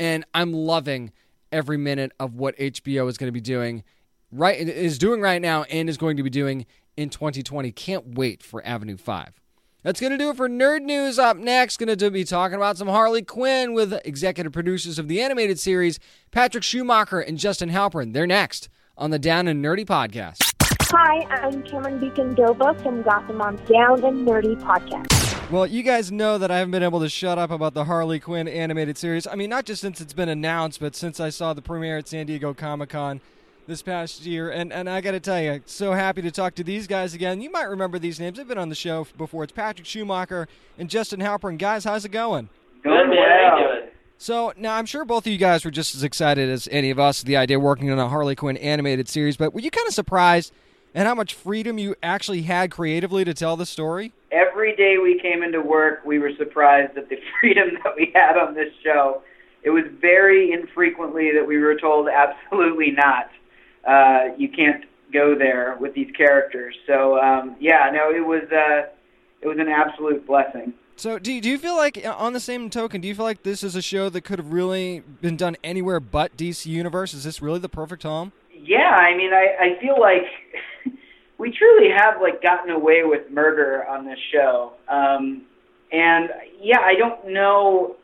and I'm loving every minute of what HBO is going to be doing right is doing right now and is going to be doing in 2020. Can't wait for Avenue 5. That's going to do it for Nerd News. Up next, going to be talking about some Harley Quinn with executive producers of the animated series, Patrick Schumacher and Justin Halpern. They're next on the Down and Nerdy podcast. Hi, I'm Cameron Beacon Dova from Gotham on Down and Nerdy podcast. Well, you guys know that I haven't been able to shut up about the Harley Quinn animated series. I mean, not just since it's been announced, but since I saw the premiere at San Diego Comic Con this past year. And, and I got to tell you, so happy to talk to these guys again. You might remember these names. They've been on the show before. It's Patrick Schumacher and Justin Halpern. Guys, how's it going? Good, man. How you doing? So now I'm sure both of you guys were just as excited as any of us the idea of working on a Harley Quinn animated series, but were you kind of surprised at how much freedom you actually had creatively to tell the story? Every day we came into work, we were surprised at the (laughs) freedom that we had on this show. It was very infrequently that we were told absolutely not. Uh, you can't go there with these characters. So um, yeah, no, it was uh, it was an absolute blessing. So do you, do you feel like, uh, on the same token, do you feel like this is a show that could have really been done anywhere but DC Universe? Is this really the perfect home? Yeah, I mean, I, I feel like (laughs) we truly have like gotten away with murder on this show, um, and yeah, I don't know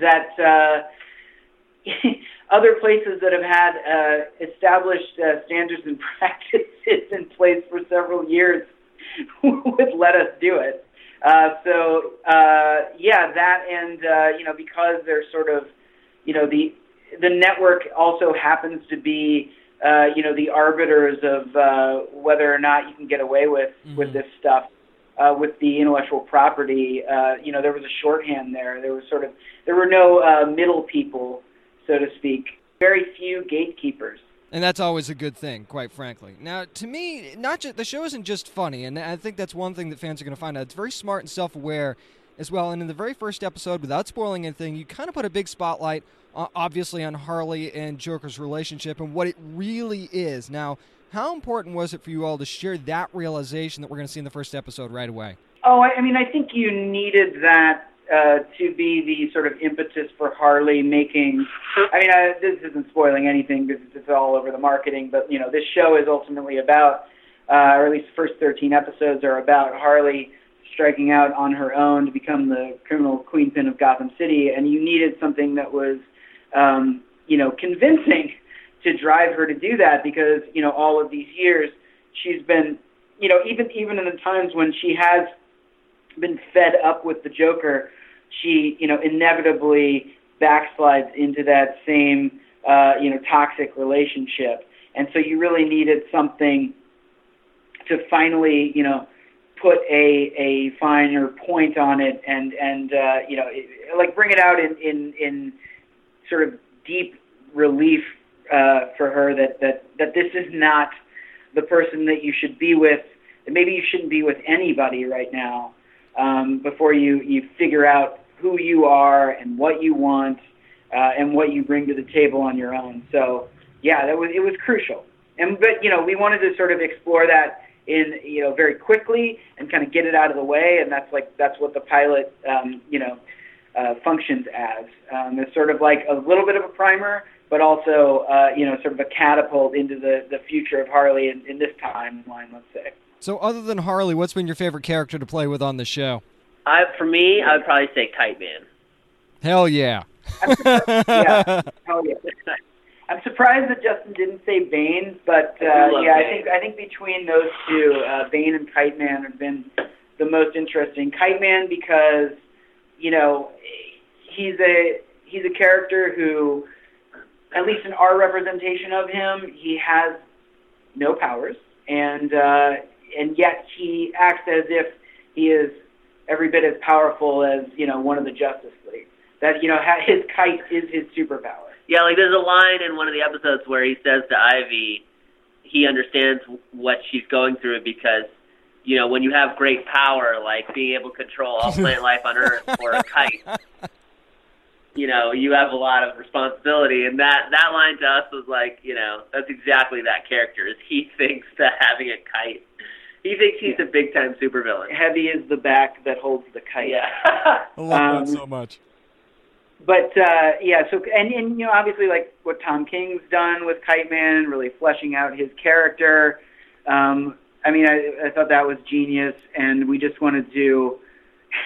that uh, (laughs) other places that have had uh, established uh, standards and (laughs) practices in place for several years (laughs) would let us do it. Uh, so uh, yeah, that and uh, you know because they're sort of you know the the network also happens to be uh, you know the arbiters of uh, whether or not you can get away with Mhm. with this stuff. Uh, with the intellectual property, uh, you know, there was a shorthand there. There was sort of there were no uh, middle people, so to speak. Very few gatekeepers. And that's always a good thing, quite frankly. Now, to me, not just the show isn't just funny, and I think that's one thing that fans are going to find out. It's very smart and self-aware as well. And in the very first episode, without spoiling anything, you kind of put a big spotlight, uh, obviously, on Harley and Joker's relationship and what it really is. Now, how important was it for you all to share that realization that we're going to see in the first episode right away? Oh, I, I mean, I think you needed that uh, to be the sort of impetus for Harley making. I mean, I, this isn't spoiling anything because it's all over the marketing, but you know, this show is ultimately about, uh, or at least the first 13 episodes are about Harley striking out on her own to become the criminal queenpin of Gotham City, and you needed something that was, um, you know, convincing to drive her to do that because you know all of these years she's been, you know, even even in the times when she has been fed up with the Joker, she, you know, inevitably backslides into that same, uh, you know, toxic relationship. And so you really needed something to finally, you know, put a a finer point on it and and uh, you know, it, like bring it out in in in sort of deep relief uh, for her that that that this is not the person that you should be with. Maybe you shouldn't be with anybody right now um, before you you figure out who you are and what you want uh, and what you bring to the table on your own. So yeah, that was it was crucial. And but you know we wanted to sort of explore that in you know very quickly and kind of get it out of the way, and that's like that's what the pilot um, you know uh, functions as. Um, it's sort of like a little bit of a primer, but also uh, you know sort of a catapult into the the future of Harley in, in this timeline, let's say. So, other than Harley, what's been your favorite character to play with on the show? I, for me, I would probably say Kite Man. Hell yeah. yeah. (laughs) Oh yeah. (laughs) I'm surprised that Justin didn't say Bane, but uh, I love yeah, I think I think between those two, uh, Bane and Kite Man have been the most interesting. Kite Man because you know he's a he's a character who, at least in our representation of him, he has no powers, and uh, and yet he acts as if he is every bit as powerful as you know one of the Justice League. That you know his kite is his superpower. Yeah, like there's a line in one of the episodes where he says to Ivy, he understands what she's going through because, you know, when you have great power, like being able to control all (laughs) plant life on Earth or a kite, you know, you have a lot of responsibility. And that that line to us was like, you know, that's exactly that character. Is he (laughs) thinks that having a kite, he thinks he's a big time supervillain. Heavy is the back that holds the kite. Yeah. (laughs) I love Um, that so much. But uh, yeah, so and and you know obviously like what Tom King's done with Kite Man, really fleshing out his character. Um, I mean, I, I thought that was genius, and we just wanted to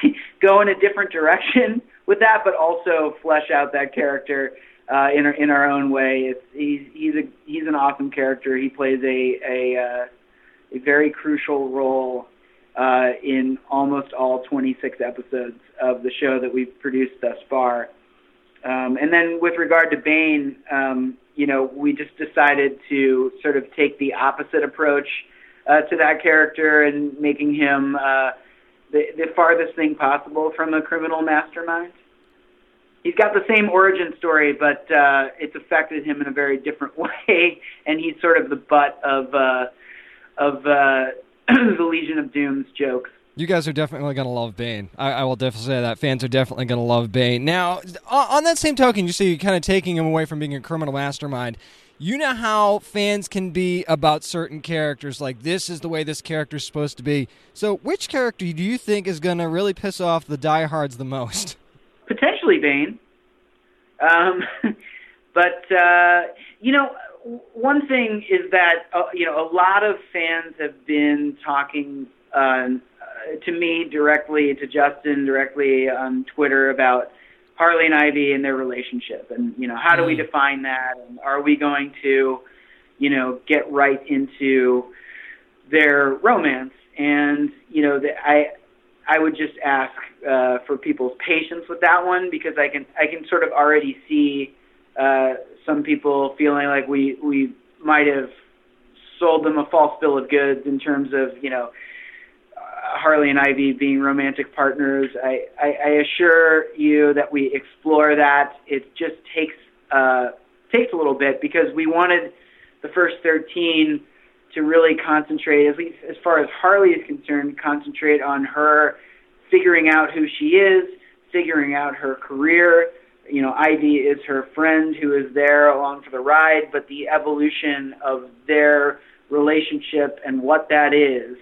(laughs) go in a different direction (laughs) with that, but also flesh out that character uh, in our, in our own way. It's he's he's a he's an awesome character. He plays a a uh, a very crucial role uh, in almost all 26 episodes of the show that we've produced thus far. Um, and then with regard to Bane, um, you know, we just decided to sort of take the opposite approach uh, to that character and making him uh, the, the farthest thing possible from a criminal mastermind. He's got the same origin story, but uh, it's affected him in a very different (laughs) way, and he's sort of the butt of uh, of uh, (clears throat) the Legion of Doom's jokes. You guys are definitely going to love Bane. I, I, will definitely say that. Fans are definitely going to love Bane. Now, on that same token, you see, you're kind of taking him away from being a criminal mastermind. You know how fans can be about certain characters, like this is the way this character is supposed to be. So, which character do you think is going to really piss off the diehards the most? Potentially Bane. Um, (laughs) but, uh, you know, one thing is that uh, you know a lot of fans have been talking uh, to me directly, to Justin directly on Twitter about Harley and Ivy and their relationship, and you know how do we mm. define that, and are we going to, you know, get right into their romance? And you know, the, I I would just ask uh, for people's patience with that one because I can I can sort of already see uh, some people feeling like we we might have sold them a false bill of goods in terms of you know Harley and Ivy being romantic partners. I, I, I assure you that we explore that. It just takes uh, takes a little bit because we wanted the first 13 to really concentrate, at least as far as Harley is concerned, concentrate on her figuring out who she is, figuring out her career. You know, Ivy is her friend who is there along for the ride, but the evolution of their relationship and what that is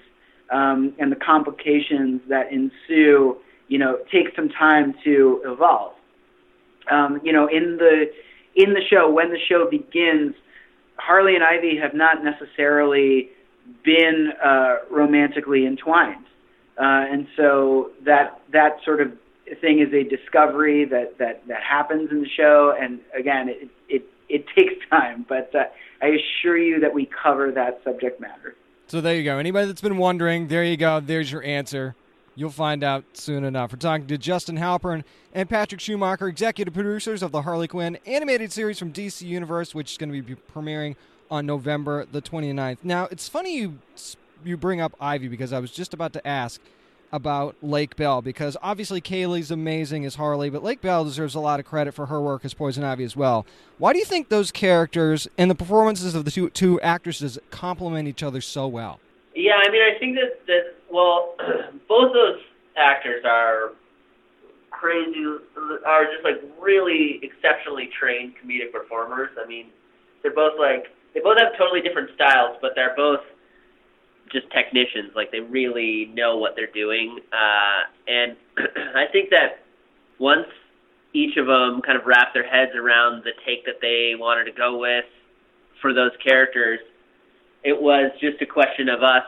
um, and the complications that ensue, you know, take some time to evolve. Um, you know, in the in the show, when the show begins, Harley and Ivy have not necessarily been uh, romantically entwined, uh, and so that that sort of thing is a discovery that that that happens in the show. And again, it it it (laughs) takes time, but uh, I assure you that we cover that subject matter. So there you go. Anybody that's been wondering, there you go. There's your answer. You'll find out soon enough. We're talking to Justin Halpern and Patrick Schumacher, executive producers of the Harley Quinn animated series from DC Universe, which is going to be premiering on November the 29th. Now, it's funny you you bring up Ivy because I was just about to ask – about Lake Bell because obviously Kaley's amazing as Harley, but Lake Bell deserves a lot of credit for her work as Poison Ivy as well. Why do you think those characters and the performances of the two, two actresses complement each other so well? Yeah, I mean, I think that, that well, (clears throat) both those actors are crazy, are just like really exceptionally trained comedic performers. I mean, they're both like, they both have totally different styles, but they're both just technicians. Like they really know what they're doing. Uh, and (clears throat) I think that once each of them kind of wrapped their heads around the take that they wanted to go with for those characters, it was just a question of us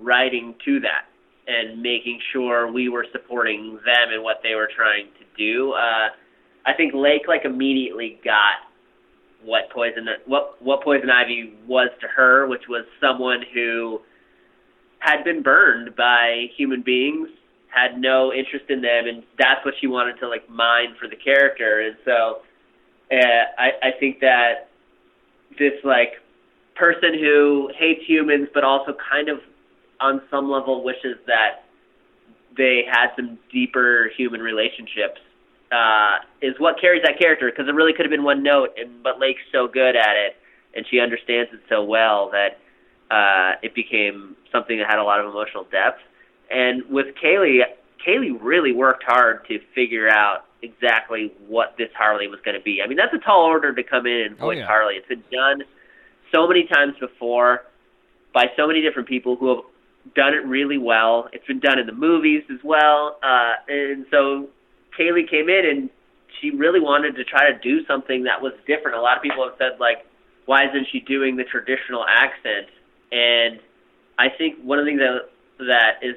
writing to that and making sure we were supporting them and what they were trying to do. Uh, I think Lake like immediately got what poison what what poison ivy was to her, which was someone who had been burned by human beings, had no interest in them, and that's what she wanted to like mine for the character. And so, uh, I I think that this like person who hates humans, but also kind of on some level wishes that they had some deeper human relationships uh, is what carries that character because it really could have been one note, and but Lake's so good at it, and she understands it so well that uh, it became something that had a lot of emotional depth. And with Kaley, Kaley really worked hard to figure out exactly what this Harley was going to be. I mean, that's a tall order to come in and voice oh, yeah. Harley. It's been done so many times before by so many different people who have done it really well. It's been done in the movies as well. Uh, and so Kaley came in and she really wanted to try to do something that was different. A lot of people have said, like, why isn't she doing the traditional accent? And I think one of the things that that is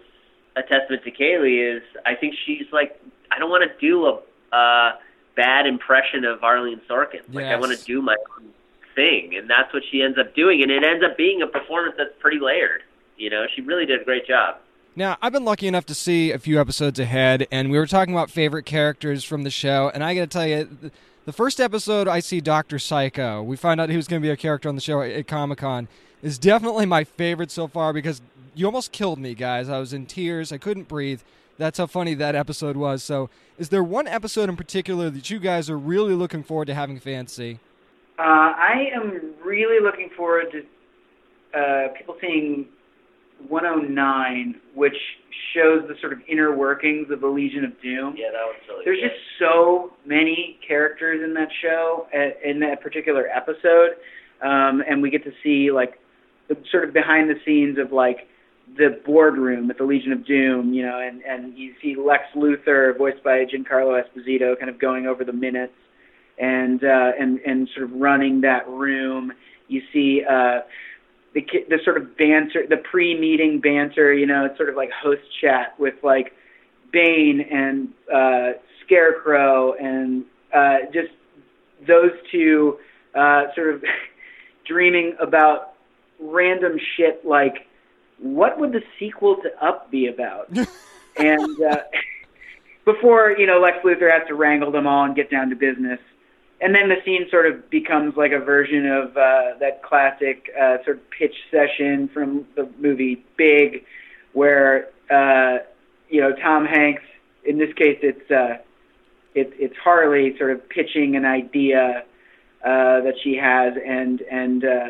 a testament to Kaley is I think she's like I don't want to do a uh, bad impression of Arlene Sorkin. Like I want to do my own thing, and that's what she ends up doing, and it ends up being a performance that's pretty layered. You know, she really did a great job. Now, I've been lucky enough to see a few episodes ahead, and we were talking about favorite characters from the show, and I got to tell you, the first episode I see Dr. Psycho, we find out he was going to be a character on the show at Comic Con, is definitely my favorite so far because you almost killed me, guys. I was in tears, I couldn't breathe. That's how funny that episode was. So, is there one episode in particular that you guys are really looking forward to having fans see? Uh, I am really looking forward to uh, people seeing 109, which shows the sort of inner workings of the Legion of Doom. Yeah, that was really There's just so many characters in that show, uh, in that particular episode, um, and we get to see like the sort of behind the scenes of like the boardroom at the Legion of Doom, you know, and and you see Lex Luthor, voiced by Giancarlo Esposito, kind of going over the minutes and uh, and and sort of running that room. You see uh, the the sort of banter, the pre-meeting banter. You know, it's sort of like host chat with like Bane and uh, Scarecrow, and uh, just those two uh, sort of (laughs) dreaming about random shit like what would the sequel to Up be about? (laughs) and uh, (laughs) before you know Lex Luthor has to wrangle them all and get down to business, and then the scene sort of becomes like a version of uh, that classic uh, sort of pitch session from the movie Big, where uh, you know Tom Hanks. In this case, it's uh, it, it's Harley sort of pitching an idea uh, that she has, and and uh,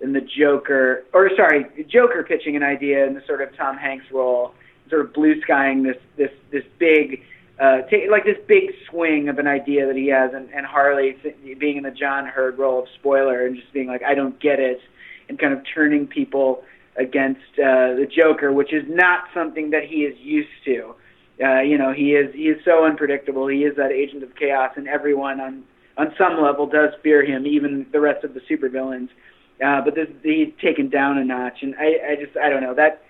and the Joker, or sorry, Joker pitching an idea in the sort of Tom Hanks role, sort of blue skying this this this big, uh, ta- like this big swing of an idea that he has, and, and Harley being in the John Heard role of spoiler and just being like, I don't get it, and kind of turning people against uh, the Joker, which is not something that he is used to. Uh, you know, he is he is so unpredictable. He is that agent of chaos, and everyone on on some level does fear him, even the rest of the supervillains. Uh, but this he's taken down a notch, and I, I just I don't know that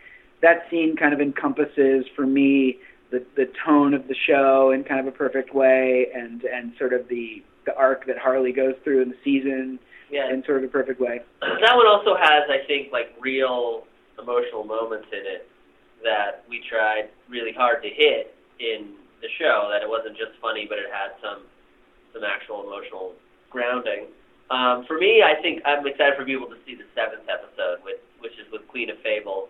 that scene kind of encompasses for me the the tone of the show in kind of a perfect way, and and sort of the the arc that Harley goes through in the season Yeah, in sort of a perfect way. that one also has, I think, like real emotional moments in it that we tried really hard to hit in the show. That it wasn't just funny, but it had some some actual emotional grounding. Um, for me, I think I'm excited for people to see the seventh episode, with which is with Queen of Fables.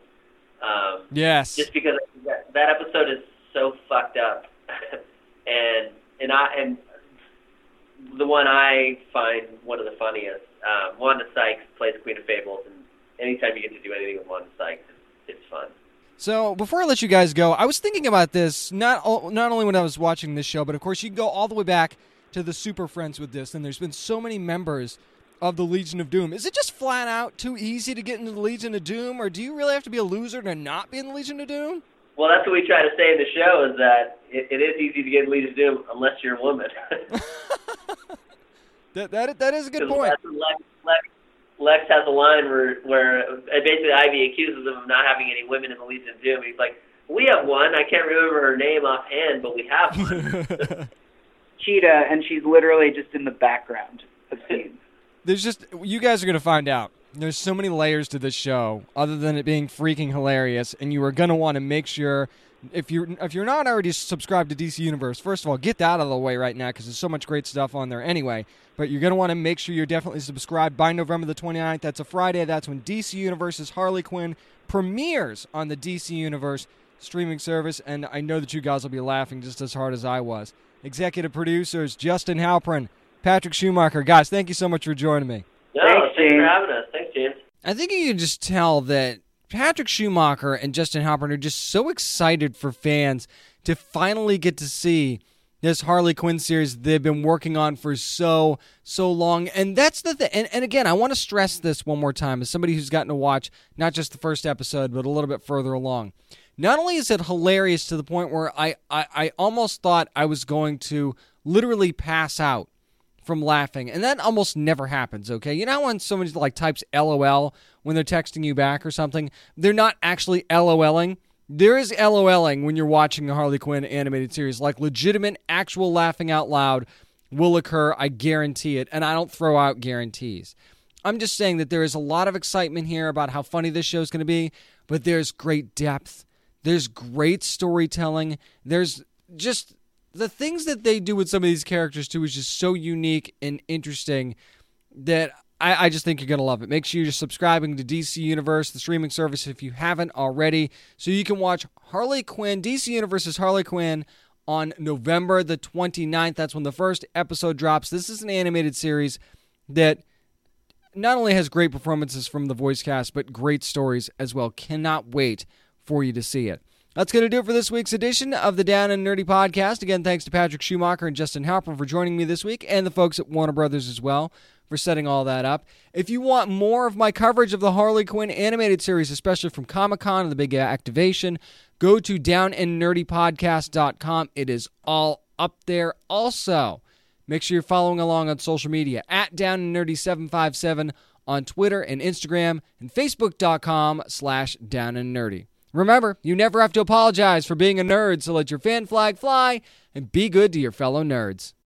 Um, Yes. just because that, that episode is so fucked up, (laughs) and and I and the one I find one of the funniest. Um, Wanda Sykes plays Queen of Fables, and anytime you get to do anything with Wanda Sykes, it's, it's fun. So before I let you guys go, I was thinking about this not not only when I was watching this show, but of course you can go all the way back to the Super Friends with this, and there's been so many members of the Legion of Doom. Is it just flat out too easy to get into the Legion of Doom, or do you really have to be a loser to not be in the Legion of Doom? Well, that's what we try to say in the show is that it, it is easy to get in Legion of Doom unless you're a woman. (laughs) That that that is a good point. Lex, Lex, Lex has a line where where uh, basically Ivy accuses him of not having any women in the Legion of Doom. He's like, "We have one. I can't remember her name offhand, but we have one." (laughs) Cheetah, and she's literally just in the background of scenes. There's just you guys are gonna find out. There's so many layers to this show, other than it being freaking hilarious, and you are gonna want to make sure if you're if you're not already subscribed to DC Universe, first of all, get that out of the way right now because there's so much great stuff on there anyway. But you're gonna want to make sure you're definitely subscribed by November the 29th. That's a Friday. That's when DC Universe's Harley Quinn premieres on the DC Universe streaming service, and I know that you guys will be laughing just as hard as I was. Executive producers Justin Halpern, Patrick Schumacher, guys, thank you so much for joining me. no, Thanks, thanks James. for having us. Thanks, James. I think you can just tell that Patrick Schumacher and Justin Halpern are just so excited for fans to finally get to see this Harley Quinn series they've been working on for so so long. And that's the thing. And, and again, I want to stress this one more time as somebody who's gotten to watch not just the first episode, but a little bit further along. Not only is it hilarious to the point where I, I, I almost thought I was going to literally pass out from laughing, and that almost never happens. Okay, you know when someone like types LOL when they're texting you back or something, they're not actually LOLing. There is LOLing when you're watching the Harley Quinn animated series, like legitimate, actual laughing out loud will occur. I guarantee it, and I don't throw out guarantees. I'm just saying that there is a lot of excitement here about how funny this show is going to be, but there's great depth. There's great storytelling. There's just the things that they do with some of these characters too is just so unique and interesting that I, I just think you're gonna love it. Make sure you're subscribing to DC Universe, the streaming service, if you haven't already, so you can watch Harley Quinn, DC Universe's Harley Quinn on November the 29th. That's when the first episode drops. This is an animated series that not only has great performances from the voice cast, but great stories as well. Cannot wait for you to see it. That's going to do it for this week's edition of the Down and Nerdy podcast. Again, thanks to Patrick Schumacher and Justin Halpern for joining me this week, and the folks at Warner Brothers as well for setting all that up. If you want more of my coverage of the Harley Quinn animated series, especially from Comic Con and the big activation, go to downandnerdypodcast.com. It is all up there. Also, make sure you're following along on social media at Down and Nerdy 757 on Twitter and Instagram and Facebook.com slash Down and Nerdy. Remember, you never have to apologize for being a nerd, so let your fan flag fly and be good to your fellow nerds.